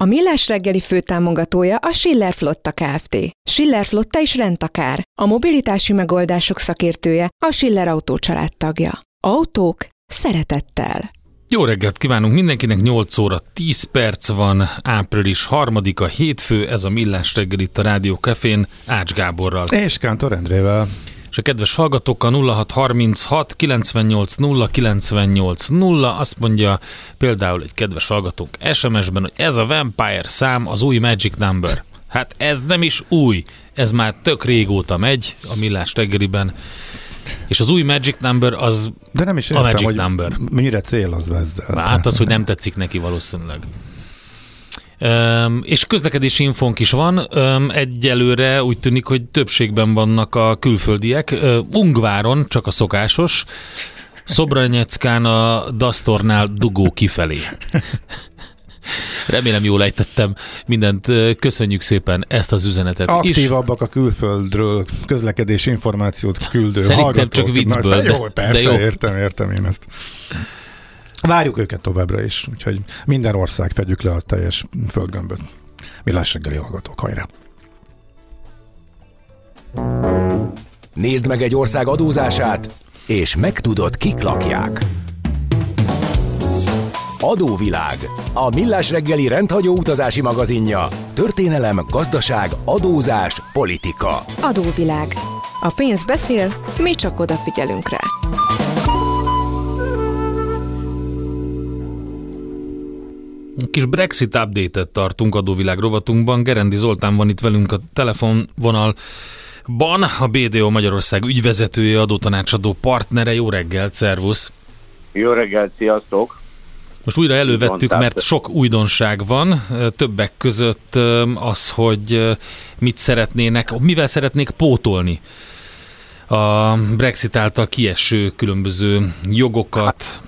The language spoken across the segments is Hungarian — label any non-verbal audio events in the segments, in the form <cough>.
A Millás reggeli főtámogatója a Schiller Flotta Kft. Schiller Flotta is rendtakár. A mobilitási megoldások szakértője a Schiller Autó tagja. Autók szeretettel. Jó reggelt kívánunk mindenkinek, 8 óra 10 perc van, április 3-a hétfő, ez a Millás reggel itt a Rádió Cafén, Ács Gáborral. És Kántor Endrével. És a kedves hallgatókkal 0636 98 0 98 0 azt mondja például egy kedves hallgatónk SMS-ben, hogy ez a Vampire szám az új Magic Number. Hát ez nem is új, ez már tök régóta megy a Millás reggeliben. És az új Magic Number az De nem is értem, a Magic hogy Number. mire cél az ezzel. Hát az, hogy nem tetszik neki valószínűleg. Um, és közlekedési infónk is van. Um, egyelőre úgy tűnik, hogy többségben vannak a külföldiek. Uh, Ungváron csak a szokásos, Szobranyeckán a Dastornál dugó kifelé. Remélem jól ejtettem mindent. Köszönjük szépen ezt az üzenetet Aktívabbak is. a külföldről közlekedési információt küldő Szerintem hallgatók. csak viccből. Na, de, jó, persze, de jó. értem, értem én ezt. Várjuk őket továbbra is, úgyhogy minden ország fedjük le a teljes földgömböt. Mi reggeli hallgatók, hajrá! Nézd meg egy ország adózását, és megtudod, kik lakják. Adóvilág. A Millás reggeli rendhagyó utazási magazinja. Történelem, gazdaság, adózás, politika. Adóvilág. A pénz beszél, mi csak odafigyelünk rá. Kis Brexit update-et tartunk adóvilág rovatunkban. Gerendi Zoltán van itt velünk a telefonvonal. Ban, a BDO Magyarország ügyvezetője, adótanácsadó partnere. Jó reggelt, szervusz! Jó reggelt, sziasztok! Most újra elővettük, mert sok újdonság van, többek között az, hogy mit szeretnének, mivel szeretnék pótolni a Brexit által kieső különböző jogokat,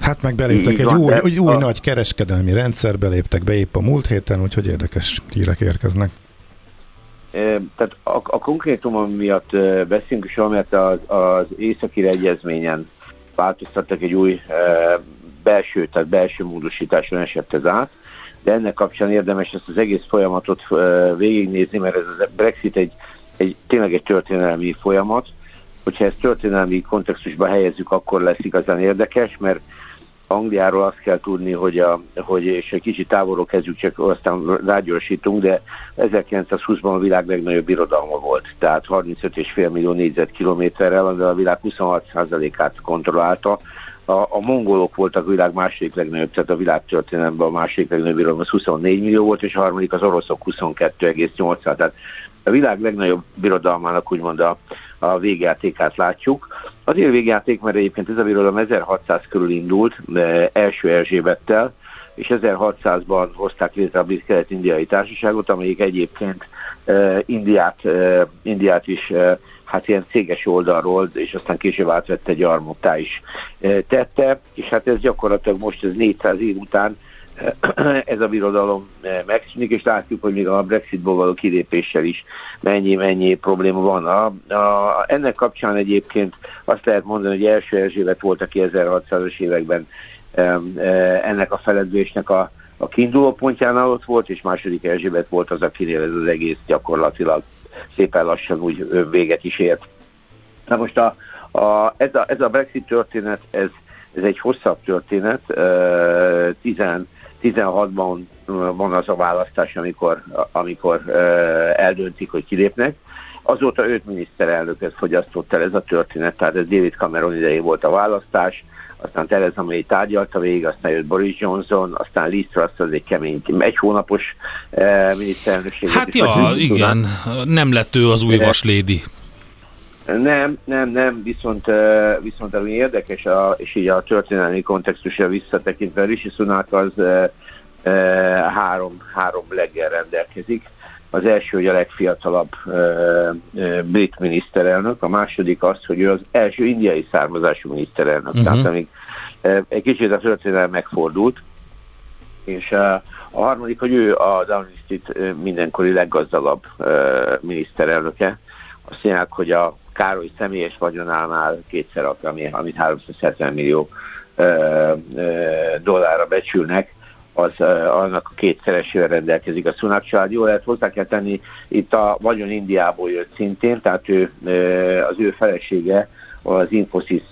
Hát meg beléptek egy van, új, egy új a... nagy kereskedelmi rendszerbe, léptek be épp a múlt héten, úgyhogy érdekes hírek érkeznek. Tehát a, a konkrétum miatt beszélünk is, amelyet az, az északi egyezményen változtattak egy új e, belső, tehát belső módosításon esett ez át, de ennek kapcsán érdemes ezt az egész folyamatot e, végignézni, mert ez a Brexit egy, egy tényleg egy történelmi folyamat, hogyha ezt történelmi kontextusba helyezzük, akkor lesz igazán érdekes, mert Angliáról azt kell tudni, hogy, a, hogy és egy kicsit távolról kezdjük, csak aztán rágyorsítunk, de 1920-ban a világ legnagyobb birodalma volt, tehát 35,5 millió négyzetkilométerrel, amivel a világ 26%-át kontrollálta. A, a mongolok voltak a világ második legnagyobb, tehát a világ történelemben a második legnagyobb birodalom az 24 millió volt, és a harmadik az oroszok 22,8. Tehát a világ legnagyobb birodalmának úgymond a, a végjátékát látjuk. Azért végjáték, mert egyébként ez a birodalom 1600 körül indult, első Erzsébettel, és 1600-ban hozták létre a brit kelet-indiai társaságot, amelyik egyébként uh, Indiát, uh, Indiát is uh, hát ilyen céges oldalról, és aztán később átvette gyarmottá is uh, tette, és hát ez gyakorlatilag most ez 400 év után <clears throat> ez a birodalom eh, megszűnik, és látjuk, hogy még a Brexitból való kilépéssel is mennyi-mennyi probléma van. A, a, ennek kapcsán egyébként azt lehet mondani, hogy első Erzsébet volt, aki 1600-as években e, ennek a feledvésnek a, a kiinduló pontjánál ott volt, és második Erzsébet volt az, akinél ez az egész gyakorlatilag szépen lassan úgy véget is ért. Na most a, a, ez, a, ez a Brexit történet, ez, ez egy hosszabb történet, e, 10, 16-ban van az a választás, amikor, amikor eldöntik, hogy kilépnek. Azóta öt miniszterelnöket fogyasztott el ez a történet, tehát ez David Cameron idején volt a választás, aztán Theresa May tárgyalta végig, aztán jött Boris Johnson, aztán Liz Truss az egy kemény, egy hónapos eh, miniszterelnökség. Hát ja, igen, nem lett ő az új vaslédi. Nem, nem, nem, viszont, viszont ami érdekes, a, és így a történelmi kontextusra visszatekintve, Rishi Sunak az e, három, három leggel rendelkezik. Az első, hogy a legfiatalabb brit miniszterelnök, a második az, hogy ő az első indiai származású miniszterelnök. Uh-huh. Tehát amíg egy kicsit a történelem megfordult, és a harmadik, hogy ő a Downing Street mindenkori leggazdagabb miniszterelnöke. Azt mondják, hogy a Károly személyes vagyonálnál kétszer ami, amit 370 millió dollárra becsülnek, az annak a kétszeresével rendelkezik a Sunak család. Jól lehet hozzá kell tenni, itt a vagyon Indiából jött szintén, tehát ő, az ő felesége az Infosys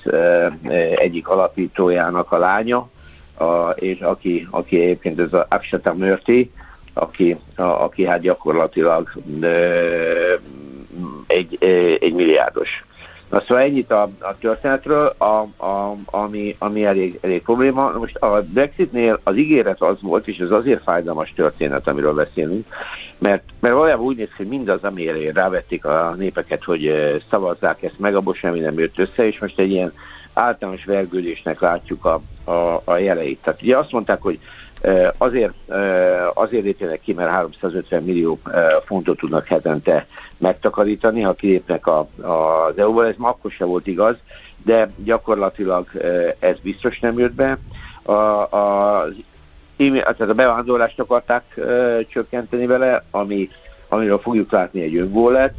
egyik alapítójának a lánya, a, és aki, aki egyébként ez az Akshata Murthy, aki, a, aki hát gyakorlatilag egy, egy milliárdos Na szóval ennyit a, a történetről, a, a, ami, ami elég, elég probléma. Most a Brexitnél az ígéret az volt, és ez azért fájdalmas történet, amiről beszélünk, mert, mert valójában úgy néz ki, hogy mindaz, amire rávették a népeket, hogy szavazzák ezt meg, abból semmi nem jött össze, és most egy ilyen általános vergődésnek látjuk a, a, a jeleit. Tehát ugye azt mondták, hogy Azért, azért lépjenek ki, mert 350 millió fontot tudnak hetente megtakarítani, ha kilépnek a, az EU-val. Ez ma akkor sem volt igaz, de gyakorlatilag ez biztos nem jött be. A, a, tehát a bevándorlást akarták csökkenteni vele, ami, amiről fogjuk látni egy öngól lett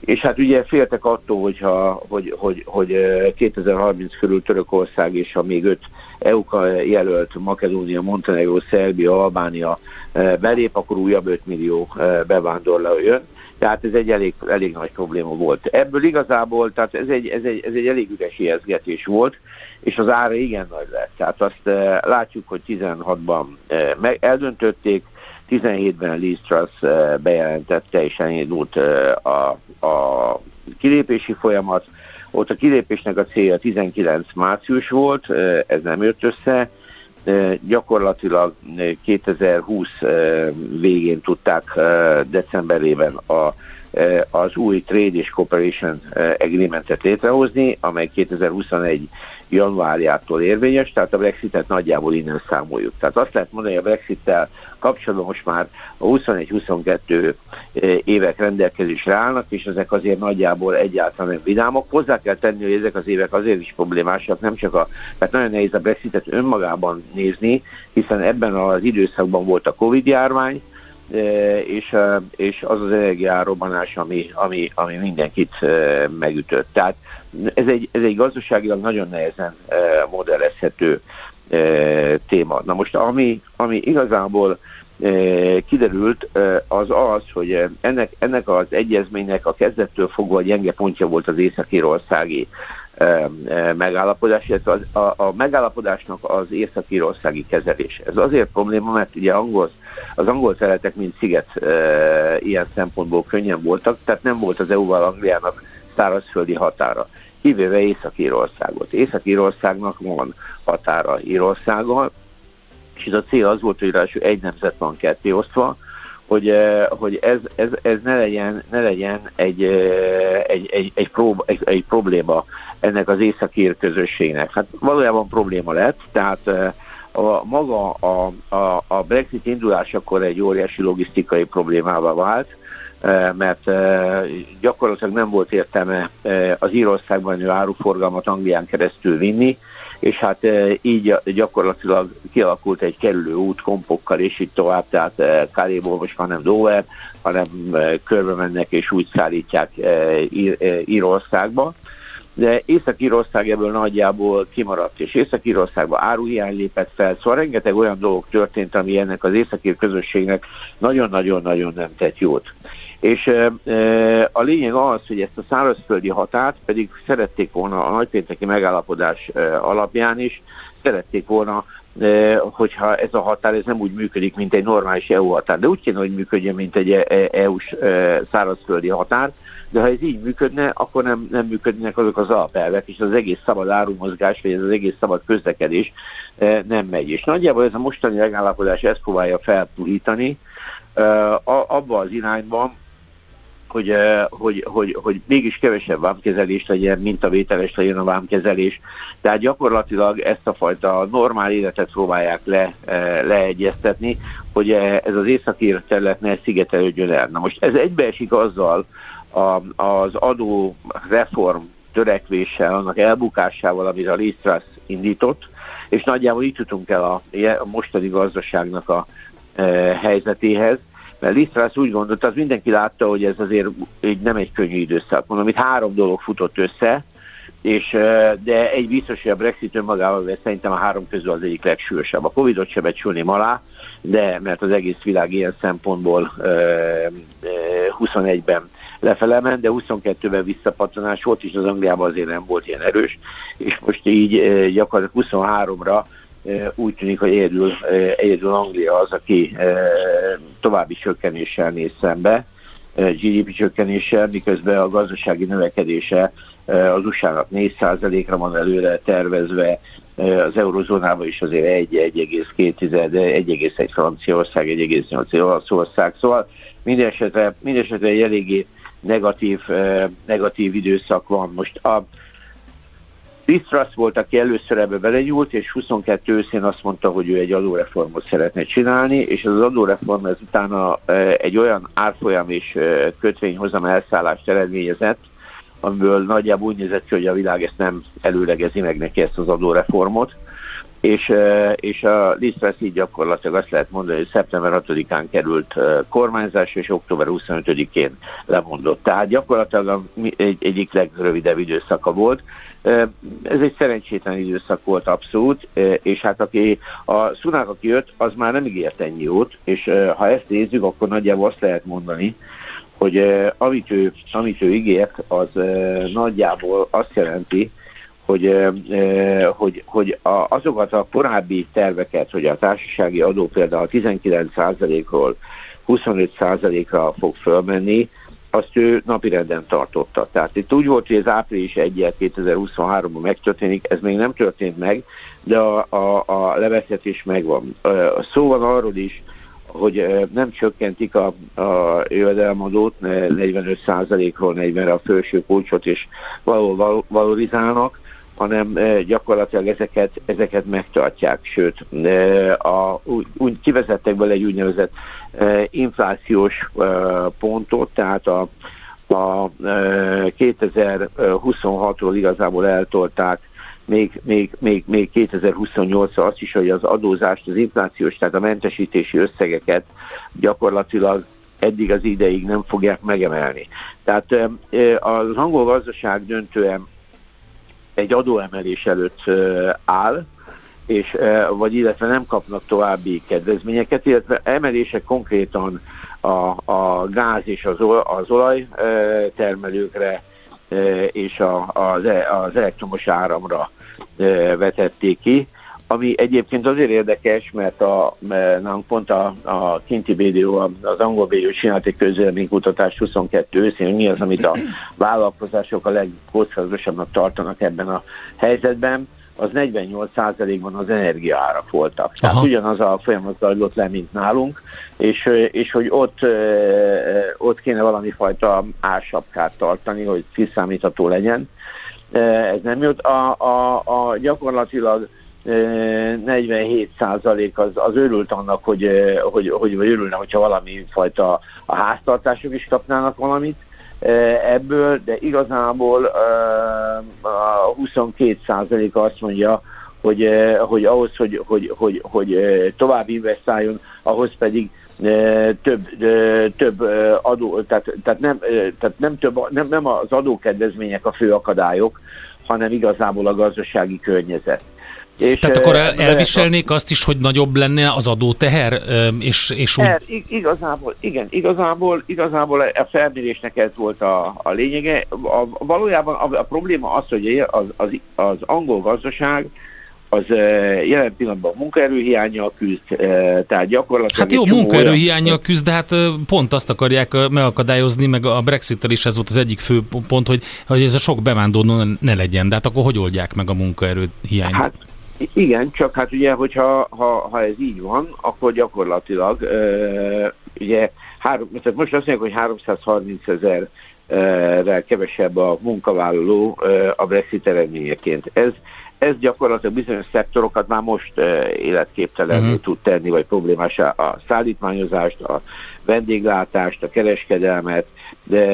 és hát ugye féltek attól, hogyha, hogy, hogy, hogy 2030 körül Törökország és a még öt EU jelölt Makedónia, Montenegro, Szerbia, Albánia belép, akkor újabb 5 millió bevándorló jön. Tehát ez egy elég, elég nagy probléma volt. Ebből igazából, tehát ez egy, ez egy, ez egy elég üres ijeszgetés volt, és az ára igen nagy lett. Tehát azt látjuk, hogy 16-ban eldöntötték, 17-ben Liz Truss eh, bejelentette, és elindult eh, a, a kilépési folyamat. Ott a kilépésnek a célja 19 március volt, eh, ez nem jött össze, gyakorlatilag 2020 végén tudták decemberében a az új Trade és Cooperation Agreement-et létrehozni, amely 2021 januárjától érvényes, tehát a Brexitet nagyjából innen számoljuk. Tehát azt lehet mondani, hogy a Brexit-tel kapcsolatban most már a 21-22 évek rendelkezésre állnak, és ezek azért nagyjából egyáltalán nem vidámok. Hozzá kell tenni, hogy ezek az évek azért is problémásak, nem csak a, mert nagyon nehéz a Brexitet önmagában nézni, hiszen ebben az időszakban volt a Covid-járvány, és, és az az energiárobbanás, ami, ami, ami mindenkit megütött. Tehát ez egy, ez egy gazdaságilag nagyon nehezen modellezhető téma. Na most ami, ami igazából kiderült, az az, hogy ennek, ennek az egyezménynek a kezdettől fogva a gyenge pontja volt az észak-írországi megállapodás, illetve a, a, megállapodásnak az észak-írországi kezelés. Ez azért probléma, mert ugye angol, az angol területek, mint sziget e, ilyen szempontból könnyen voltak, tehát nem volt az EU-val Angliának szárazföldi határa kivéve Észak-Írországot. Észak-Írországnak van határa Írországgal, és ez a cél az volt, hogy ráadásul egy nemzet van ketté osztva, hogy, hogy ez, ez, ez ne legyen, ne legyen egy, egy, egy, egy, prób, egy, egy probléma ennek az északír közösségnek. Hát valójában probléma lett, tehát eh, a, maga a, a, a Brexit indulásakor egy óriási logisztikai problémával vált, mert gyakorlatilag nem volt értelme az Írországban áruforgalmat Anglián keresztül vinni, és hát így gyakorlatilag kialakult egy kerülő út kompokkal, és így tovább, tehát Kaléból most már nem Dover, hanem körbe mennek és úgy szállítják Írországba de Észak-Írország ebből nagyjából kimaradt, és Észak-Írországban áruhiány lépett fel, szóval rengeteg olyan dolog történt, ami ennek az északír közösségnek nagyon-nagyon-nagyon nem tett jót. És e, a lényeg az, hogy ezt a szárazföldi határt pedig szerették volna a nagypénteki megállapodás e, alapján is, szerették volna hogyha ez a határ ez nem úgy működik, mint egy normális EU határ, de úgy kéne, hogy működjön, mint egy EU-s szárazföldi határ, de ha ez így működne, akkor nem, nem működnek azok az alapelvek, és az egész szabad árumozgás, vagy ez az egész szabad közlekedés nem megy. És nagyjából ez a mostani megállapodás ezt próbálja felpulítani abba az irányban, hogy, hogy, hogy, hogy mégis kevesebb vámkezelés legyen, mint a vételes legyen a vámkezelés. Tehát gyakorlatilag ezt a fajta normál életet próbálják le, leegyeztetni, hogy ez az északír terület ne szigetelődjön el. Na most ez egybeesik azzal a, az adó reform törekvéssel, annak elbukásával, amit a Lisztrasz indított, és nagyjából itt jutunk el a, a mostani gazdaságnak a e, helyzetéhez, mert Lisztrász úgy gondolta, az mindenki látta, hogy ez azért így nem egy könnyű időszak. Mondom, itt három dolog futott össze, és, de egy biztos, hogy a Brexit önmagával vesz, szerintem a három közül az egyik legsúlyosabb. A Covid-ot se becsülném alá, de mert az egész világ ilyen szempontból 21-ben lefele ment, de 22-ben visszapattanás volt, és az Angliában azért nem volt ilyen erős, és most így gyakorlatilag 23-ra úgy tűnik, hogy egyedül, egyedül Anglia az, aki további csökkenéssel néz szembe, GDP csökkenéssel, miközben a gazdasági növekedése az USA-nak 4%-ra van előre tervezve, az eurozónában is azért 1,2, 1,1 Franciaország, 1,8 Olaszország, szóval minden esetre, minden esetre egy eléggé negatív, negatív időszak van. Most a Lisztrasz volt, aki először ebbe belegyúlt, és 22 őszén azt mondta, hogy ő egy adóreformot szeretne csinálni, és az adóreform ez utána egy olyan árfolyam és kötvényhozam elszállást eredményezett, amiből nagyjából úgy nézett ki, hogy a világ ezt nem előlegezi meg neki ezt az adóreformot, és, és a Lisztrasz így gyakorlatilag azt lehet mondani, hogy szeptember 6-án került kormányzás, és október 25-én lemondott. Tehát gyakorlatilag egy, egyik legrövidebb időszaka volt. Ez egy szerencsétlen időszak volt abszolút, és hát aki a Szunák, aki jött, az már nem ígért ennyi jót, és ha ezt nézzük, akkor nagyjából azt lehet mondani, hogy amit ő, amit ő ígért, az nagyjából azt jelenti, hogy, hogy, hogy azokat a korábbi terveket, hogy a társasági adó például 19%-ról 25%-ra fog fölmenni, azt ő napirenden tartotta. Tehát itt úgy volt, hogy ez április 1 2023-ban megtörténik, ez még nem történt meg, de a, a, a levezetés megvan. Szó van arról is, hogy nem csökkentik a, a jövedelmadót 45%-ról 40-re a felső kulcsot, és valahol valorizálnak, hanem gyakorlatilag ezeket, ezeket megtartják, sőt, a, úgy, kivezettek bele egy úgynevezett inflációs pontot, tehát a, a 2026-ról igazából eltolták még, még, még, még 2028-ra azt is, hogy az adózást, az inflációs, tehát a mentesítési összegeket gyakorlatilag eddig az ideig nem fogják megemelni. Tehát az angol gazdaság döntően egy adóemelés előtt áll, és, vagy illetve nem kapnak további kedvezményeket, illetve emelések konkrétan a, a gáz és az, az olaj termelőkre és a, az, e, az elektromos áramra vetették ki, ami egyébként azért érdekes, mert a, mert pont a, a kinti BDO, az angol BDO csinált egy közélménykutatást 22 őszén, hogy mi az, amit a vállalkozások a legkockázatosabbnak tartanak ebben a helyzetben, az 48%-ban az energiaárak voltak. Tehát Aha. ugyanaz a folyamat zajlott le, mint nálunk, és, és hogy ott, ott kéne valami fajta ársapkát tartani, hogy kiszámítható legyen. Ez nem jött. A, a, a gyakorlatilag 47 százalék az, az örült annak, hogy, hogy, hogy vagy örülne, hogyha valami fajta a háztartások is kapnának valamit ebből, de igazából a 22 százalék azt mondja, hogy, hogy ahhoz, hogy, hogy, hogy, hogy tovább investáljon, ahhoz pedig több, több adó, tehát, tehát, nem, tehát nem, több, nem, nem az adókedvezmények a fő akadályok, hanem igazából a gazdasági környezet. És Tehát akkor el, elviselnék azt is, hogy nagyobb lenne az adóteher, és, és úgy... Er, igazából, igen, igazából, igazából a felmérésnek ez volt a, a lényege. A, valójában a, a probléma az, hogy az, az, az angol gazdaság az jelen pillanatban munkaerőhiányjal küzd, tehát gyakorlatilag... Hát jó, munkaerőhiányjal küzd, de hát pont azt akarják megakadályozni, meg a brexit is ez volt az egyik fő pont, hogy, hogy ez a sok bevándorló ne legyen, de hát akkor hogy oldják meg a munkaerőhiányt? Hát igen, csak hát ugye, hogyha ha, ha ez így van, akkor gyakorlatilag ugye három, tehát most azt mondják, hogy 330 ezerrel kevesebb a munkavállaló a Brexit eredményeként. Ez, ez gyakorlatilag bizonyos szektorokat már most életképtelenül uh-huh. tud tenni, vagy problémás a szállítmányozást, a vendéglátást, a kereskedelmet, de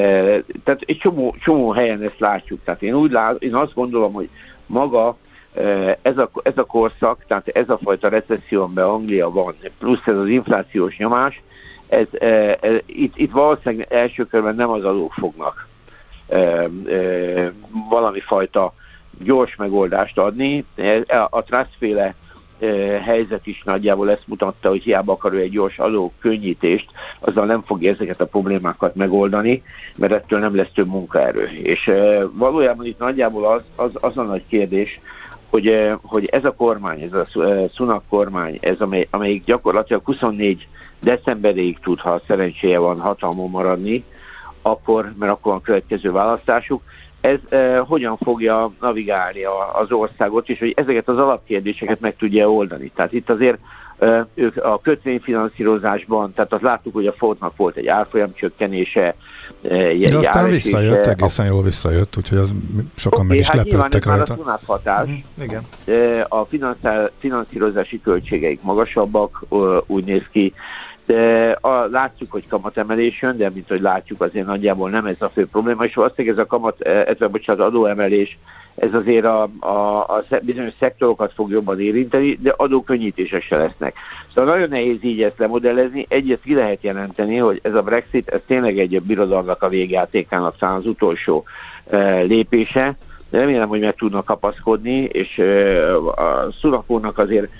tehát egy csomó, csomó helyen ezt látjuk. Tehát én úgy lát, én azt gondolom, hogy maga ez a, ez a korszak, tehát ez a fajta recesszió, amiben Anglia van, plusz ez az inflációs nyomás, ez, ez, itt, itt valószínűleg első körben nem az adók fognak valami fajta gyors megoldást adni. A trustféle helyzet is nagyjából ezt mutatta, hogy hiába akar ő egy gyors adó könnyítést, azzal nem fogja ezeket a problémákat megoldani, mert ettől nem lesz több munkaerő. És valójában itt nagyjából az, az, az a nagy kérdés, hogy, hogy ez a kormány, ez a Sunak kormány, ez amely, amelyik gyakorlatilag 24 decemberéig tud, ha szerencséje van hatalmon maradni, akkor, mert akkor van következő választásuk, ez eh, hogyan fogja navigálni a, az országot, és hogy ezeket az alapkérdéseket meg tudja oldani. Tehát itt azért eh, ők a kötvényfinanszírozásban, tehát azt láttuk, hogy a Fordnak volt egy árfolyam csökkenése. Eh, De aztán visszajött, egészen jól visszajött, úgyhogy az sokan okay, meg is hát lepődtek rajta. Már a hatás. Mm, igen. Eh, a finanszírozási költségeik magasabbak, úgy néz ki, de a, látjuk, hogy kamatemelés jön, de mint hogy látjuk, azért nagyjából nem ez a fő probléma, és valószínűleg ez a kamat, e, ez bocsánat, adóemelés, ez azért a, a, a bizonyos szektorokat fog jobban érinteni, de adókönnyítések se lesznek. Szóval nagyon nehéz így ezt lemodellezni. Egyet ki lehet jelenteni, hogy ez a Brexit, ez tényleg egy birodalmak a végjátékának talán az utolsó e, lépése, de remélem, hogy meg tudnak kapaszkodni, és e, a Szulakónak azért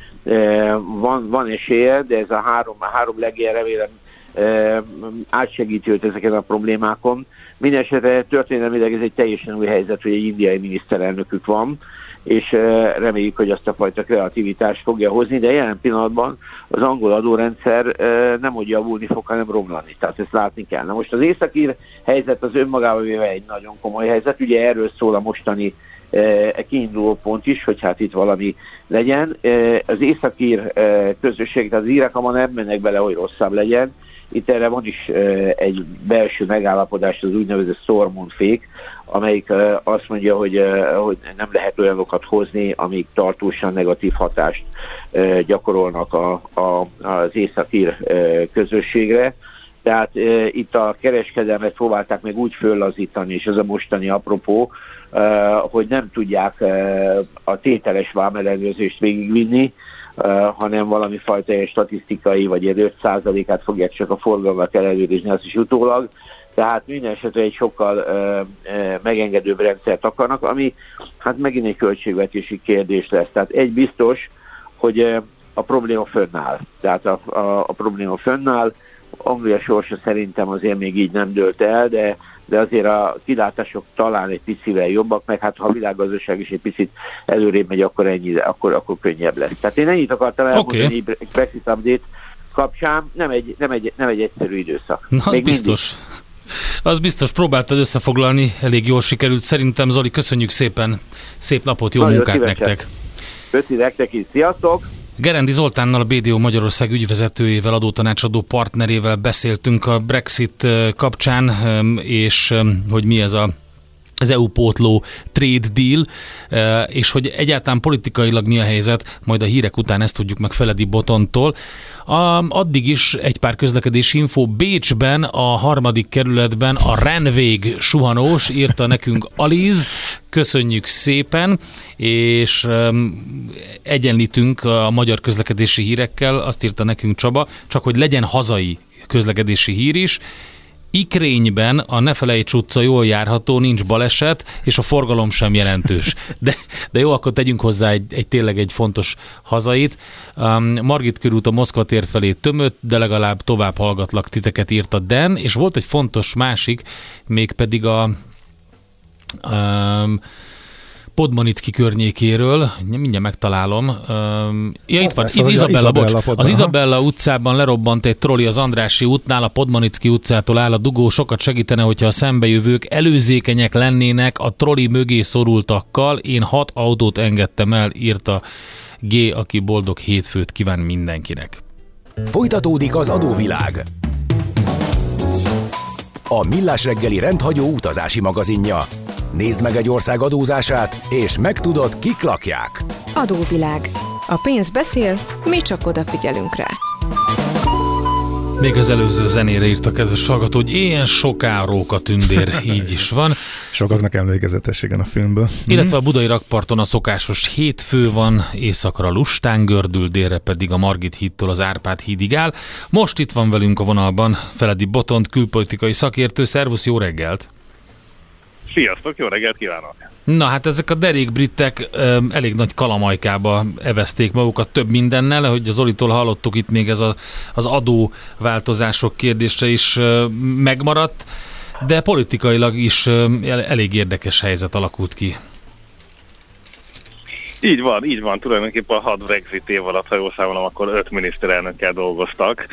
van, van esélye, de ez a három, a három legény remélem átsegíti őt ezeken a problémákon. Mindenesetre történelmileg ez egy teljesen új helyzet, hogy egy indiai miniszterelnökük van, és reméljük, hogy azt a fajta kreativitást fogja hozni, de jelen pillanatban az angol adórendszer nem hogy javulni fog, hanem romlani. Tehát ezt látni kell. Na most az északír helyzet az önmagában véve egy nagyon komoly helyzet. Ugye erről szól a mostani e, kiinduló pont is, hogy hát itt valami legyen. E, az északír e, közösség, tehát az írek abban nem mennek bele, hogy rosszabb legyen. Itt erre van is egy belső megállapodás, az úgynevezett Stormont fék, amelyik azt mondja, hogy, hogy nem lehet olyanokat hozni, amik tartósan negatív hatást gyakorolnak a, a, az északír közösségre. Tehát e, itt a kereskedelmet próbálták meg úgy föllazítani, és ez a mostani apropó, e, hogy nem tudják e, a tételes vámellenőrzést végigvinni, e, hanem valami fajta ilyen statisztikai, vagy egy 5%-át fogják csak a forgalmat ellenőrizni, az is utólag. Tehát minden esetre egy sokkal e, e, megengedőbb rendszert akarnak, ami hát megint egy költségvetési kérdés lesz. Tehát egy biztos, hogy e, a probléma fönnáll. Tehát a, a, a probléma fönnáll, Anglia sorsa szerintem azért még így nem dőlt el, de, de azért a kilátások talán egy picivel jobbak, meg hát ha a világgazdaság is egy picit előrébb megy, akkor ennyi, akkor, akkor könnyebb lesz. Tehát én ennyit akartam elmondani okay. Brexit update kapcsán, nem egy, nem egy, nem egy egyszerű időszak. Na, az még biztos. Mindig. Az biztos, próbáltad összefoglalni, elég jól sikerült. Szerintem, Zoli, köszönjük szépen, szép napot, jó Nagyon munkát szívesen. nektek! Köszönjük nektek is, sziasztok! Gerendi Zoltánnal, a BDO Magyarország ügyvezetőjével, adótanácsadó partnerével beszéltünk a Brexit kapcsán, és hogy mi ez a az EU pótló trade deal, és hogy egyáltalán politikailag mi a helyzet, majd a hírek után ezt tudjuk meg Feledi Botontól. Addig is egy pár közlekedési info. Bécsben, a harmadik kerületben a Renvég suhanós, írta nekünk Aliz, köszönjük szépen, és egyenlítünk a magyar közlekedési hírekkel, azt írta nekünk Csaba, csak hogy legyen hazai közlekedési hír is. Ikrényben a Ne felejts utca jól járható, nincs baleset, és a forgalom sem jelentős. De, de jó, akkor tegyünk hozzá egy, egy tényleg egy fontos hazait. Um, Margit körút a Moszkva tér felé tömött, de legalább tovább hallgatlak titeket írt a Den, és volt egy fontos másik, mégpedig a um, Podmanicki környékéről, mindjárt megtalálom. Ja, itt van, itt Izabella, Izabella, bocs. Az Izabella utcában lerobbant egy troli az Andrási útnál, a Podmanicki utcától áll a dugó, sokat segítene, hogyha a szembejövők előzékenyek lennének a troli mögé szorultakkal. Én hat autót engedtem el, írta G, aki boldog hétfőt kíván mindenkinek. Folytatódik az adóvilág. a Millás reggeli rendhagyó utazási magazinja. Nézd meg egy ország adózását, és megtudod, kik lakják. Adóvilág. A pénz beszél, mi csak odafigyelünk rá. Még az előző zenére írt a kedves hallgató, hogy ilyen soká róka tündér, <laughs> így is van. Sokaknak emlékezetességen a filmből. Illetve a budai rakparton a szokásos hétfő van, északra Lustán gördül, délre pedig a Margit hídtól az Árpád hídig áll. Most itt van velünk a vonalban Feledi Botont, külpolitikai szakértő. Szervusz, jó reggelt! Sziasztok, jó reggelt kívánok! Na hát ezek a derék britek elég nagy kalamajkába evezték magukat több mindennel, hogy az Zolitól hallottuk itt még ez a, az adóváltozások kérdése is ö, megmaradt, de politikailag is ö, elég érdekes helyzet alakult ki. Így van, így van. Tulajdonképpen a hat Brexit év alatt, ha jól számolom, akkor öt miniszterelnökkel dolgoztak.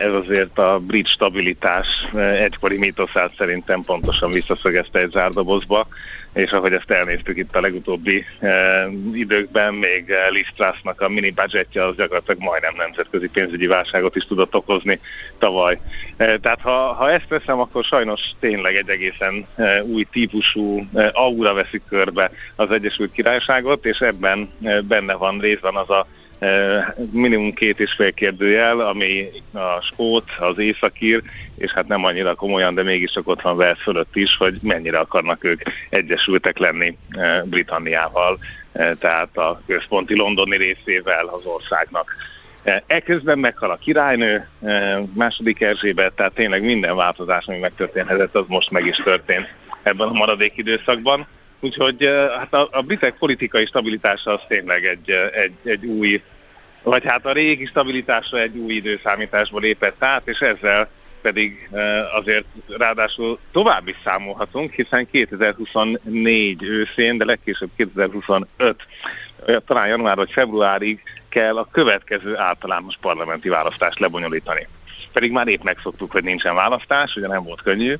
Ez azért a brit stabilitás egykori mítoszát szerintem pontosan visszaszögezte egy zárdobozba és ahogy ezt elnéztük itt a legutóbbi e, időkben, még Liz Trussnak a mini budgetje az gyakorlatilag majdnem nemzetközi pénzügyi válságot is tudott okozni tavaly. Tehát ha, ha ezt veszem, akkor sajnos tényleg egy egészen új típusú aura veszik körbe az Egyesült Királyságot, és ebben benne van részben az a minimum két és fél kérdőjel, ami a skót, az északír, és hát nem annyira komolyan, de mégiscsak ott van Wales fölött is, hogy mennyire akarnak ők egyesültek lenni Britanniával, tehát a központi londoni részével az országnak. Ekközben meghal a királynő, második Erzsébet, tehát tényleg minden változás, ami megtörténhetett, az most meg is történt ebben a maradék időszakban. Úgyhogy hát a, a britek politikai stabilitása az tényleg egy, egy, egy új, vagy hát a régi stabilitása egy új időszámításból lépett át, és ezzel pedig azért ráadásul tovább is számolhatunk, hiszen 2024 őszén, de legkésőbb 2025, talán január vagy februárig kell a következő általános parlamenti választást lebonyolítani pedig már épp megszoktuk, hogy nincsen választás, ugye nem volt könnyű,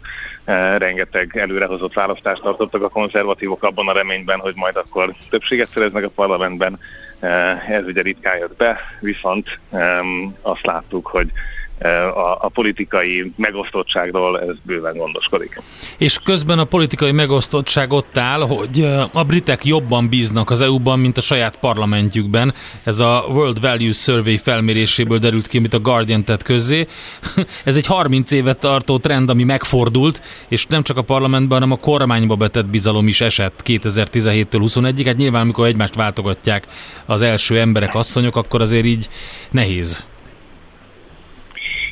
e, rengeteg előrehozott választást tartottak a konzervatívok abban a reményben, hogy majd akkor többséget szereznek a parlamentben, e, ez ugye ritkán jött be, viszont azt láttuk, hogy a, a politikai megosztottságról ez bőven gondoskodik. És közben a politikai megosztottság ott áll, hogy a britek jobban bíznak az EU-ban, mint a saját parlamentjükben. Ez a World Values Survey felméréséből derült ki, amit a Guardian tett közzé. <laughs> Ez egy 30 évet tartó trend, ami megfordult, és nem csak a parlamentben, hanem a kormányba betett bizalom is esett 2017-től 21-ig. Hát nyilván, amikor egymást váltogatják az első emberek, asszonyok, akkor azért így nehéz.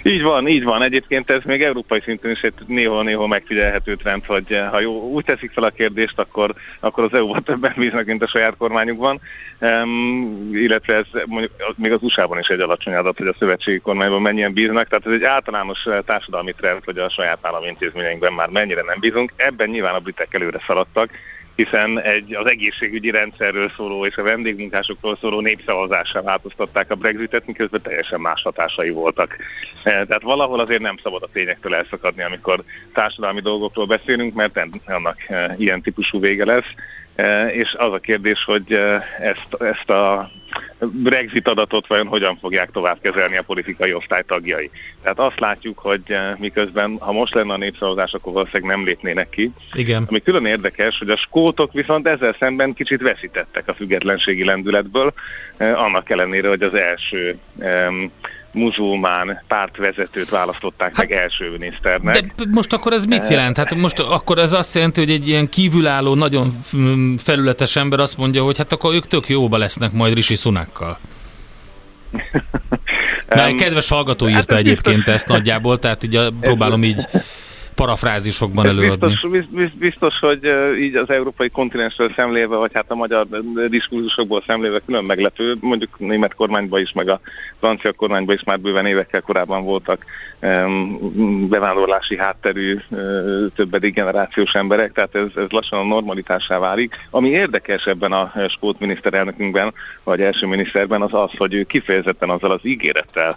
Így van, így van. Egyébként ez még európai szinten is egy néhol-néhol megfigyelhető trend, hogy eh, ha jó, úgy teszik fel a kérdést, akkor, akkor az EU-ban többen <laughs> bíznak, mint a saját kormányukban. Um, illetve ez mondjuk még az USA-ban is egy alacsony adat, hogy a szövetségi kormányban mennyien bíznak. Tehát ez egy általános eh, társadalmi trend, hogy a saját állami intézményeinkben már mennyire nem bízunk. Ebben nyilván a britek előre szaladtak hiszen egy az egészségügyi rendszerről szóló és a vendégmunkásokról szóló népszavazással változtatták a Brexitet, miközben teljesen más hatásai voltak. E, tehát valahol azért nem szabad a tényektől elszakadni, amikor társadalmi dolgokról beszélünk, mert annak e, ilyen típusú vége lesz. E, és az a kérdés, hogy ezt, ezt a Brexit adatot vajon hogyan fogják tovább kezelni a politikai osztály tagjai. Tehát azt látjuk, hogy miközben, ha most lenne a népszavazás, akkor valószínűleg nem lépnének ki. Igen. Ami külön érdekes, hogy a skótok viszont ezzel szemben kicsit veszítettek a függetlenségi lendületből, annak ellenére, hogy az első muzulmán pártvezetőt választották hát, meg első miniszternek. De most akkor ez mit jelent? Hát most akkor ez azt jelenti, hogy egy ilyen kívülálló, nagyon felületes ember azt mondja, hogy hát akkor ők tök jóba lesznek majd Rishi Sunakkal. <laughs> Na, egy kedves hallgató írta hát egyébként biztos. ezt nagyjából, tehát így a, próbálom így <laughs> parafrázisokban előadni. Biztos, biztos, biztos, hogy így az európai kontinensről szemléve, vagy hát a magyar diskurzusokból szemléve külön meglepő, mondjuk német kormányban is, meg a francia kormányban is már bőven évekkel korábban voltak bevándorlási hátterű, többedik generációs emberek, tehát ez, ez lassan a normalitásá válik. Ami érdekes ebben a skót miniszterelnökünkben, vagy első miniszterben az az, hogy ő kifejezetten azzal az ígérettel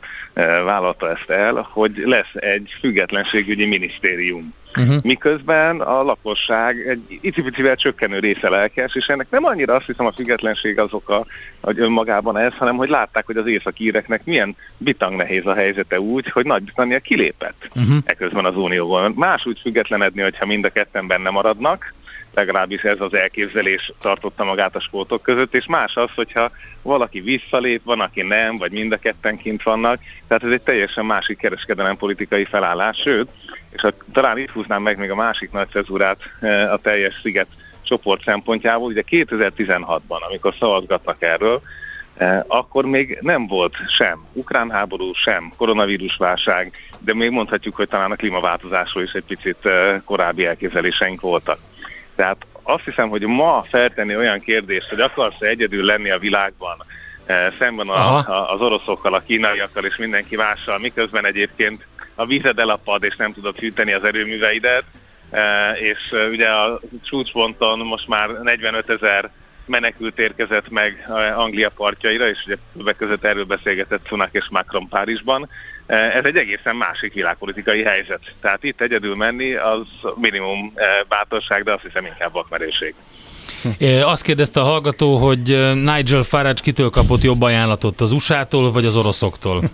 vállalta ezt el, hogy lesz egy függetlenségügyi minisztérium minisztérium. Uh-huh. miközben a lakosság egy icipicivel csökkenő része lelkes, és ennek nem annyira azt hiszem a függetlenség az oka, hogy önmagában ez, hanem hogy látták, hogy az északíreknek milyen bitang nehéz a helyzete úgy, hogy Nagy-Britannia kilépett uh-huh. eközben az Unióból. Más úgy függetlenedni, hogyha mind a ketten benne maradnak, legalábbis ez az elképzelés tartotta magát a skótok között, és más az, hogyha valaki visszalép, van, aki nem, vagy mind a ketten kint vannak, tehát ez egy teljesen másik kereskedelem politikai felállás, sőt, és a, talán itt húznám meg még a másik nagy cezúrát e, a teljes sziget csoport szempontjából, ugye 2016-ban, amikor szavazgatnak erről, e, akkor még nem volt sem ukrán háború, sem koronavírusválság, de még mondhatjuk, hogy talán a klímaváltozásról is egy picit e, korábbi elképzeléseink voltak. Tehát azt hiszem, hogy ma feltenni olyan kérdést, hogy akarsz-e egyedül lenni a világban, szemben a, a, az oroszokkal, a kínaiakkal és mindenki mással, miközben egyébként a vízed elapad és nem tudod hűteni az erőműveidet, eh, és eh, ugye a csúcsponton most már 45 ezer menekült érkezett meg Anglia partjaira, és ugye többek között erről beszélgetett Sunak és Macron Párizsban. Eh, ez egy egészen másik világpolitikai helyzet. Tehát itt egyedül menni az minimum eh, bátorság, de azt hiszem inkább vakmerőség. <laughs> Azt kérdezte a hallgató, hogy Nigel Farage kitől kapott jobb ajánlatot, az USA-tól vagy az oroszoktól? <laughs>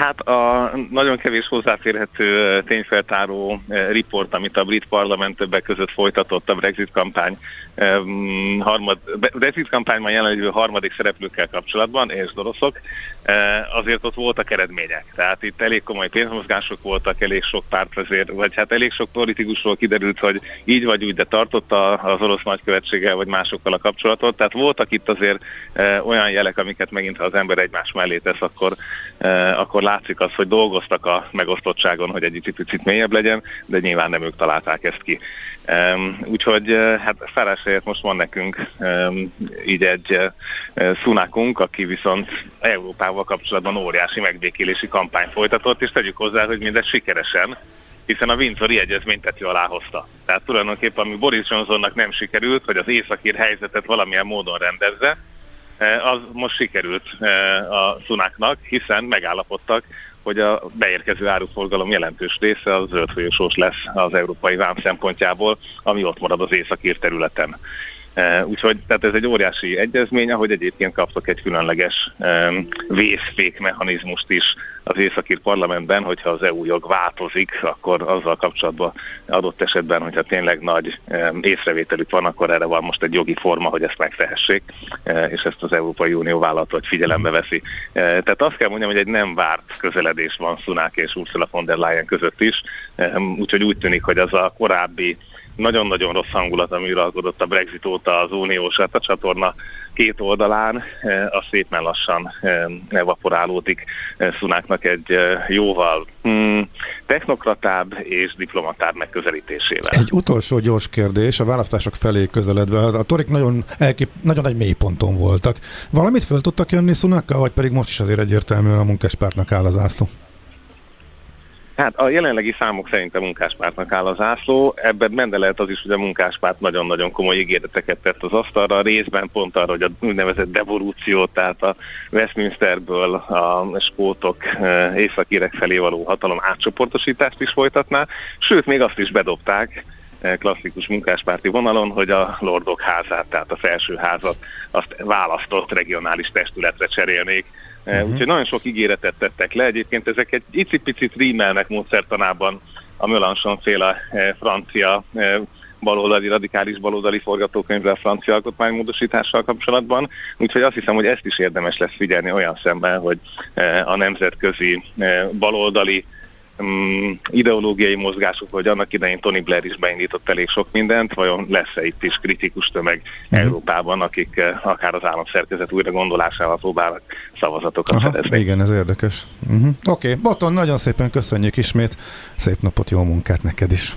hát a nagyon kevés hozzáférhető tényfeltáró riport, amit a brit parlament többek között folytatott a Brexit kampány harmad, Brexit kampányban jelenlévő harmadik szereplőkkel kapcsolatban, és oroszok, azért ott voltak eredmények. Tehát itt elég komoly pénzmozgások voltak, elég sok pártvezér, vagy hát elég sok politikusról kiderült, hogy így vagy úgy, de tartotta az orosz nagykövetséggel, vagy másokkal a kapcsolatot. Tehát voltak itt azért olyan jelek, amiket megint, ha az ember egymás mellé tesz, akkor, akkor látszik az, hogy dolgoztak a megosztottságon, hogy egy picit mélyebb legyen, de nyilván nem ők találták ezt ki. Úgyhogy hát Feres most van nekünk így egy szunákunk, aki viszont Európával kapcsolatban óriási megbékélési kampány folytatott, és tegyük hozzá, hogy mindez sikeresen, hiszen a Windsori egyezményt tető alá hozta. Tehát tulajdonképpen ami Boris Johnsonnak nem sikerült, hogy az északír helyzetet valamilyen módon rendezze, az most sikerült a szunáknak, hiszen megállapodtak hogy a beérkező áruforgalom jelentős része az zöldfolyosós lesz az európai vám szempontjából, ami ott marad az északír területen. E, úgyhogy tehát ez egy óriási egyezmény, ahogy egyébként kaptak egy különleges um, vészfékmechanizmust is az északír parlamentben, hogyha az EU jog változik, akkor azzal kapcsolatban adott esetben, hogyha tényleg nagy észrevételük van, akkor erre van most egy jogi forma, hogy ezt megtehessék, uh, és ezt az Európai Unió vállalat vagy figyelembe veszi. Uh, tehát azt kell mondjam, hogy egy nem várt közeledés van Szunák és Ursula von der Leyen között is, úgyhogy úgy tűnik, hogy az a korábbi nagyon-nagyon rossz hangulat, ami uralkodott a Brexit óta az uniós a csatorna két oldalán, eh, az szépen lassan eh, evaporálódik eh, Szunáknak egy jóval hmm, technokratább és diplomatább megközelítésével. Egy utolsó gyors kérdés, a választások felé közeledve, a torik nagyon, elkép, nagyon egy mélyponton voltak. Valamit föl tudtak jönni Szunákkal, vagy pedig most is azért egyértelműen a munkáspártnak áll az ászló? Hát a jelenlegi számok szerint a munkáspártnak áll az ászló, ebben benne lehet az is, hogy a munkáspárt nagyon-nagyon komoly ígéreteket tett az asztalra, részben pont arra, hogy a úgynevezett devolúció, tehát a Westminsterből a skótok eh, északírek felé való hatalom átcsoportosítást is folytatná, sőt még azt is bedobták, eh, klasszikus munkáspárti vonalon, hogy a Lordok házát, tehát a felsőházat, azt választott regionális testületre cserélnék Uh-huh. Úgyhogy nagyon sok ígéretet tettek le. Egyébként ezek egy icipicit rímelnek módszertanában a Mélenchon féle eh, francia eh, baloldali, radikális baloldali forgatókönyvre a francia alkotmánymódosítással kapcsolatban. Úgyhogy azt hiszem, hogy ezt is érdemes lesz figyelni olyan szemben, hogy a nemzetközi baloldali um, ideológiai mozgások, hogy annak idején Tony Blair is beindított elég sok mindent, vajon lesz-e itt is kritikus tömeg uh-huh. Európában, akik uh, akár az államszerkezet újra gondolásával próbálnak szavazatokat Aha, szerezni. Igen, ez érdekes. Uh-huh. Oké, okay. Boton, nagyon szépen köszönjük ismét, szép napot, jó munkát neked is.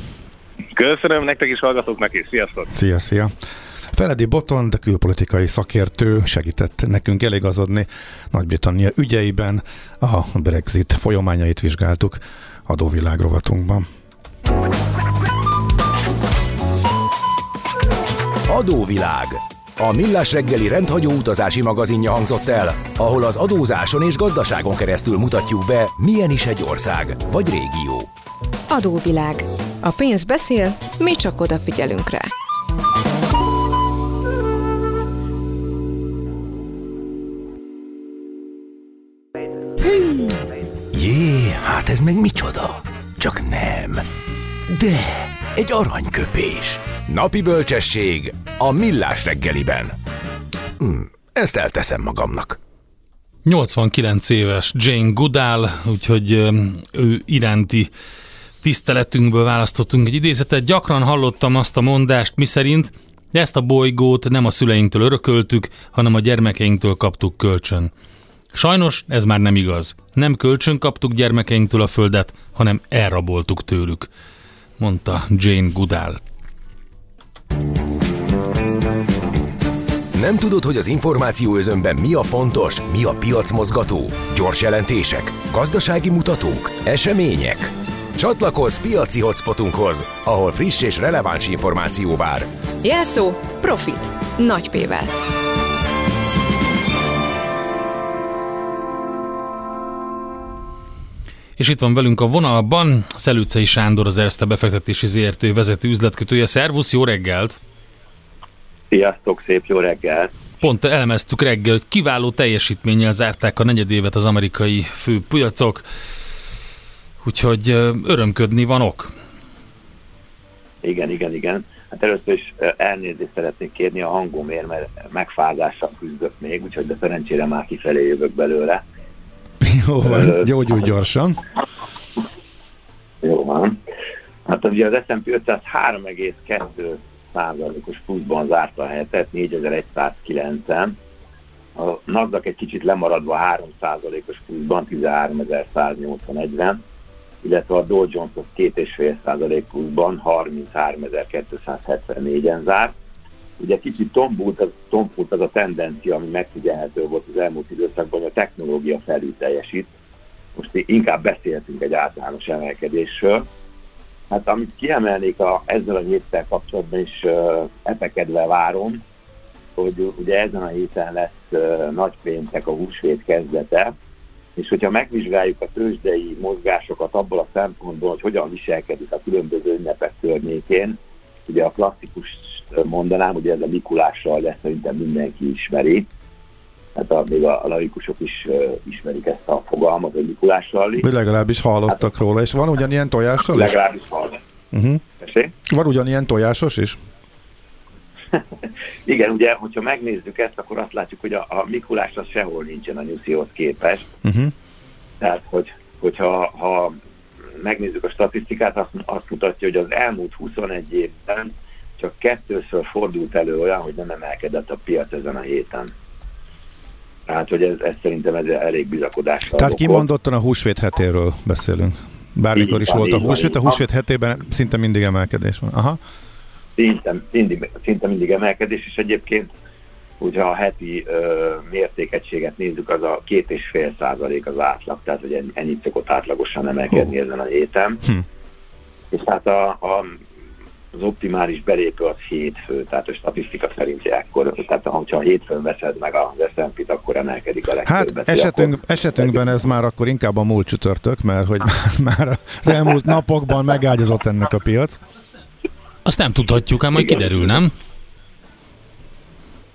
Köszönöm nektek is, hallgatóknak is, sziasztok! Szia, szia! Feledi Boton, de külpolitikai szakértő segített nekünk eligazodni Nagy-Britannia ügyeiben, a Brexit folyamányait vizsgáltuk adóvilág rovatunkban. Adóvilág. A Millás reggeli rendhagyó utazási magazinja hangzott el, ahol az adózáson és gazdaságon keresztül mutatjuk be, milyen is egy ország vagy régió. Adóvilág. A pénz beszél, mi csak odafigyelünk rá. Ez meg micsoda? Csak nem. De, egy aranyköpés. Napi bölcsesség a millás reggeliben. Hm, ezt elteszem magamnak. 89 éves Jane Goodall, úgyhogy ő iránti tiszteletünkből választottunk egy idézetet. Gyakran hallottam azt a mondást, miszerint ezt a bolygót nem a szüleinktől örököltük, hanem a gyermekeinktől kaptuk kölcsön. Sajnos ez már nem igaz. Nem kölcsön kaptuk gyermekeinktől a földet, hanem elraboltuk tőlük, mondta Jane Goodall. Nem tudod, hogy az információ özönben mi a fontos, mi a piacmozgató? Gyors jelentések, gazdasági mutatók, események? Csatlakozz piaci hotspotunkhoz, ahol friss és releváns információ vár. Jelszó Profit. Nagy P-vel. És itt van velünk a vonalban Szelőcei Sándor, az Erste befektetési ZRT vezető üzletkötője. Szervusz, jó reggelt! Sziasztok, szép jó reggelt! Pont elemeztük reggel, hogy kiváló teljesítménnyel zárták a negyedévet az amerikai főpiacok, úgyhogy örömködni van ok. Igen, igen, igen. Hát először is elnézést szeretnék kérni a hangomért, mert megfázással küzdök még, úgyhogy de szerencsére már kifelé jövök belőle. <laughs> Jó van, gyógyulj gyorsan. Jó van. Hát ugye az S&P 500 3,2 százalékos pluszban zárta a hetet, 4109-en. A NASDAQ egy kicsit lemaradva 3 százalékos pluszban, 13181-ben, illetve a Dow Jones az 2,5 százalék pluszban, 33274-en zárt. Ugye kicsit tombult az, tombult az a tendencia, ami megfigyelhető volt az elmúlt időszakban, hogy a technológia felül teljesít. Most inkább beszéltünk egy általános emelkedésről, Hát amit kiemelnék a, ezzel a héttel kapcsolatban is uh, epekedve várom, hogy ugye ezen a héten lesz uh, nagypéntek a húsvét kezdete, és hogyha megvizsgáljuk a tőzsdei mozgásokat abból a szempontból, hogy hogyan viselkedik a különböző ünnepek környékén, ugye a klasszikus mondanám, ugye ez a Mikulással lesz, szerintem mindenki ismeri, hát a, még a, a laikusok is uh, ismerik ezt a fogalmat, hogy Mikulás ralli. Vagy legalábbis hallottak hát, róla, és van ugyanilyen tojással is? Legalábbis hallottak. Uh-huh. Van ugyanilyen tojásos is? <laughs> Igen, ugye, hogyha megnézzük ezt, akkor azt látjuk, hogy a, a Mikulás az sehol nincsen a Nyuszihoz képest. Uh-huh. Tehát, hogy, hogyha ha megnézzük a statisztikát, azt, azt mutatja, hogy az elmúlt 21 évben csak kettőször fordult elő olyan, hogy nem emelkedett a piac ezen a héten. Tehát, hogy ez, ez szerintem ez elég bizakodással. Tehát kimondottan a húsvét hetéről beszélünk. Bármikor is volt a húsvét, a húsvét hetében szinte mindig emelkedés van. Aha. Szinte, mindig, szinte mindig emelkedés, és egyébként hogyha a heti ö, mértékegységet nézzük, az a két és fél százalék az átlag, tehát hogy ennyit szokott átlagosan emelkedni oh. ezen a héten. Hm. És hát a, a az optimális belépő az hétfő, tehát a statisztika szerint akkor, tehát ha a hétfőn veszed meg az S&P-t, akkor emelkedik a legtöbbet. Hát esetünk, akkor esetünkben ez már akkor inkább a múlt csütörtök, mert hogy <laughs> már az elmúlt napokban megágyazott ennek a piac. Azt nem tudhatjuk, ám majd kiderül, nem?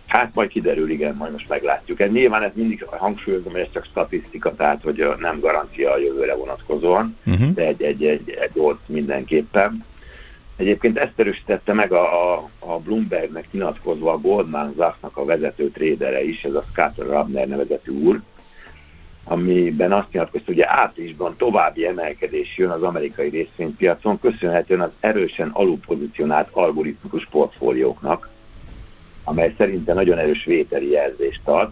Hát majd kiderül, igen, majd most meglátjuk. Ez nyilván ez mindig hangsúlyozom, hogy ez csak statisztika, tehát hogy nem garancia a jövőre vonatkozóan, uh-huh. de egy, egy, egy, egy ott mindenképpen. Egyébként ezt erősítette meg a, a, a Bloombergnek nyilatkozva a Goldman Sachs-nak a vezető trédere is, ez a Scott Rabner nevezetű úr, amiben azt nyilatkozta, hogy áprilisban további emelkedés jön az amerikai részvénypiacon, köszönhetően az erősen alulpozícionált algoritmikus portfólióknak, amely szerintem nagyon erős vételi jelzést ad,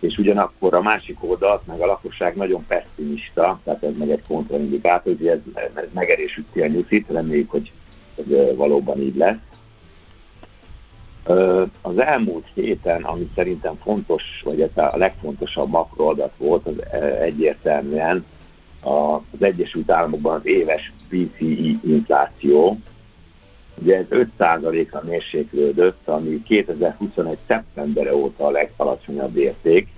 és ugyanakkor a másik oldalt, meg a lakosság nagyon pessimista, tehát ez meg egy kontraindikátor, hogy ez, ez megerősíti a nyuszit, reméljük, hogy hogy valóban így lesz. Az elmúlt héten, ami szerintem fontos, vagy ez a legfontosabb makroadat volt, az egyértelműen az Egyesült Államokban az éves PCI infláció, Ugye ez 5%-ra mérséklődött, ami 2021. szeptembere óta a legalacsonyabb érték.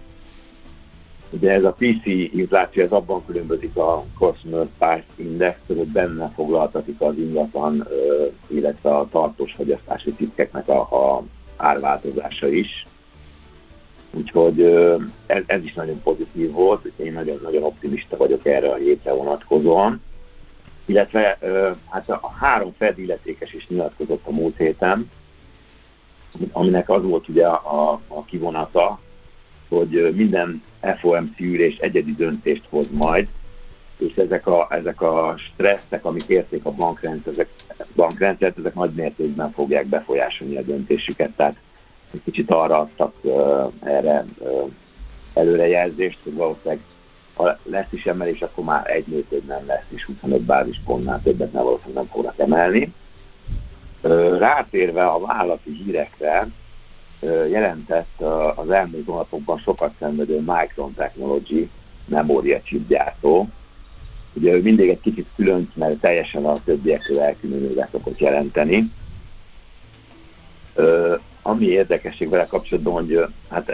Ugye ez a PC infláció, ez abban különbözik a Consumer Price Index, hogy benne foglaltatik az ingatlan, illetve a tartós fogyasztási cikkeknek a, a árváltozása is. Úgyhogy ez, ez is nagyon pozitív volt, én nagyon-nagyon optimista vagyok erre a hétre vonatkozóan illetve hát a három Fed illetékes is nyilatkozott a múlt héten, aminek az volt ugye a, a kivonata, hogy minden FOMC ülés egyedi döntést hoz majd, és ezek a, ezek a stresszek, amik érték a bankrendszert, ezek, bankrendszert, ezek nagy mértékben fogják befolyásolni a döntésüket, tehát egy kicsit arra adtak uh, erre uh, előrejelzést, hogy valószínűleg ha lesz is emelés, akkor már egy mérték nem lesz, és 25 bázispontnál többet nem valószínűleg nem fognak emelni. Rátérve a vállalati hírekre, jelentett az elmúlt hónapokban sokat szenvedő Micron Technology memória chipgyártó. Ugye ő mindig egy kicsit külön, mert teljesen a többiektől elkülönülve szokott jelenteni. Ami érdekesség vele kapcsolatban, hogy hát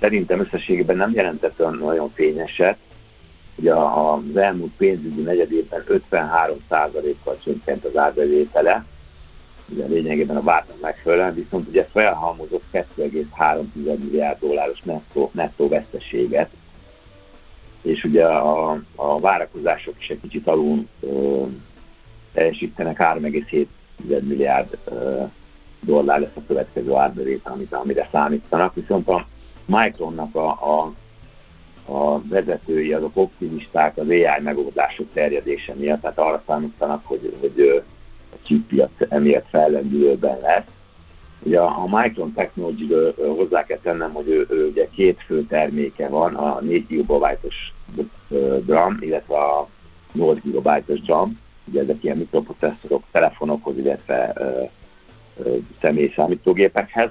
szerintem összességében nem jelentett olyan nagyon fényeset. Ugye az elmúlt pénzügyi negyedében 53%-kal csökkent az árbevétele, ugye lényegében a vártnak megfelelően, viszont ugye felhalmozott 2,3 milliárd dolláros nettó, nettó veszteséget, és ugye a, a várakozások is egy kicsit alul ö, teljesítenek 3,7 milliárd ö, dollár lesz a következő árbevétel, amire számítanak, viszont a Micronnak a, a, a vezetői, azok optimisták az AI megoldások terjedése miatt, tehát arra számítanak, hogy, hogy a chippiac emiatt fellendülőben lesz. Ugye a Micron technology hozzá kell tennem, hogy ő, ő ugye két fő terméke van, a 4 GB-os DRAM, illetve a 8 GB-os DRAM, ugye ezek ilyen mikroprocesszorok telefonokhoz, illetve ö, ö, személyszámítógépekhez.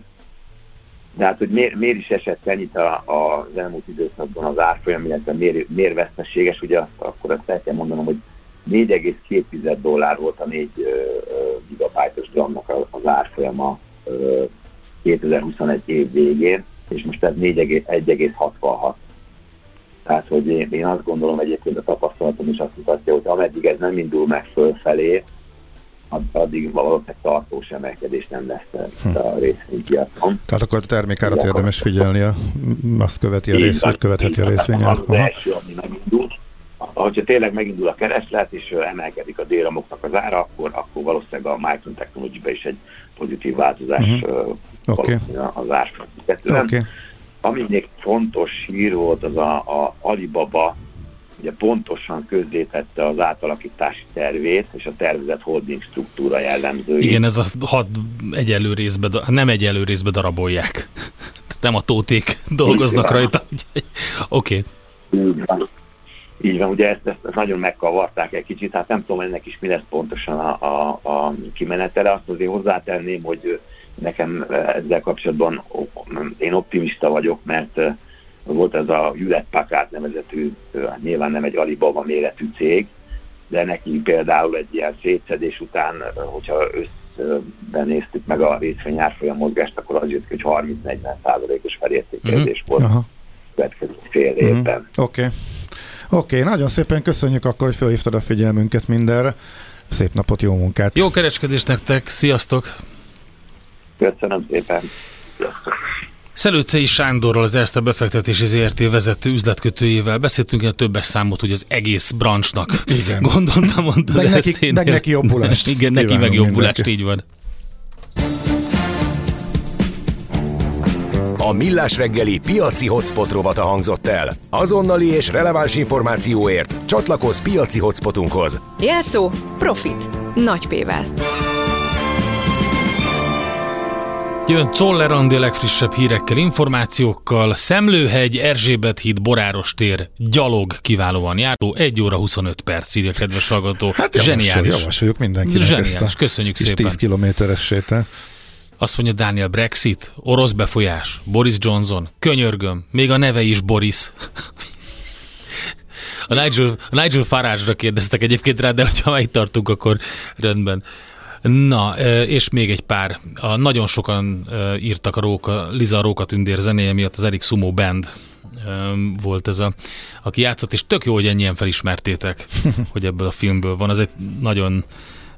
De hát, hogy miért, miért is esett ennyit a, a, az elmúlt időszakban az árfolyam, illetve miért, miért veszteséges, ugye akkor azt el kell mondanom, hogy 4,2 dollár volt a 4 gigabájtos gramnak az árfolyama 2021 év végén, és most ez 1,66. Tehát, hogy én, én azt gondolom egyébként a tapasztalatom is azt mutatja, hogy ameddig ez nem indul meg fölfelé, addig valószínűleg tartós emelkedés nem lesz hm. a részvénypiacon. Tehát akkor a termékárat érdemes figyelni, azt követi a részvény, követheti a részvényárat. Az első, ami megindul, hogyha tényleg megindul a kereslet, és emelkedik a déramoknak az ára, akkor, akkor valószínűleg a Micron technology is egy pozitív változás uh-huh. okay. az árfolyam. Okay. Ami még fontos hír volt, az a, a Alibaba ugye pontosan közzétette az átalakítási tervét és a tervezett holding struktúra jellemzői. Igen, ez a hat egyelő részbe, nem egyelő részbe darabolják. <laughs> Nem a tóték dolgoznak rajta. Oké. Okay. Így van, ugye ezt, ezt, nagyon megkavarták egy kicsit, hát nem tudom ennek is mi lesz pontosan a, a, a kimenetele, azt azért hozzátenném, hogy nekem ezzel kapcsolatban én optimista vagyok, mert volt ez a Hewlett Packard nevezetű, nyilván nem egy Alibaba méretű cég, de neki például egy ilyen szétszedés után, hogyha összben néztük meg a részvény árfolyam mozgást, akkor az jött ki, hogy 30-40 százalékos felértékelés uh-huh. volt a következő fél mhm. évben. Oké. Okay. Oké, okay, nagyon szépen köszönjük akkor, hogy felhívtad a figyelmünket mindenre. Szép napot, jó munkát! Jó kereskedést nektek, sziasztok! Köszönöm szépen! Sziasztok! Szelőcei Sándorral, az Erste befektetési ZRT vezető üzletkötőjével beszéltünk a többes számot, hogy az egész branchnak. Igen. Gondoltam, mondta, meg neki, én. Meg neki jobbulást. <laughs> Igen, neki meg jobbulást, így van. A Millás reggeli piaci hotspot rovata hangzott el. Azonnali és releváns információért csatlakozz piaci hotspotunkhoz. Jelszó Profit. Nagy P-vel. Jön Czoller Andi legfrissebb hírekkel, információkkal. Szemlőhegy, Erzsébet híd, Boráros tér, gyalog kiválóan járó. 1 óra 25 perc, írja kedves hallgató. Hát Zseniális. Javasoljuk mindenkinek Zseniális. ezt a Köszönjük szépen. 10 kilométeres sétál. Azt mondja Daniel, Brexit, orosz befolyás, Boris Johnson, könyörgöm, még a neve is Boris. <laughs> A Nigel, a Nigel Farage-ra kérdeztek egyébként rá, de hogyha már itt tartunk, akkor rendben. Na, és még egy pár. A, nagyon sokan írtak a Róka, Liza Róka Tündér zenéje miatt az Erik Sumo Band volt ez a, aki játszott, és tök jó, hogy ennyien felismertétek, <laughs> hogy ebből a filmből van. Az egy nagyon,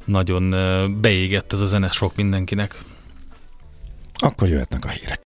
nagyon beégett ez a zene sok mindenkinek. Akkor jöhetnek a hírek.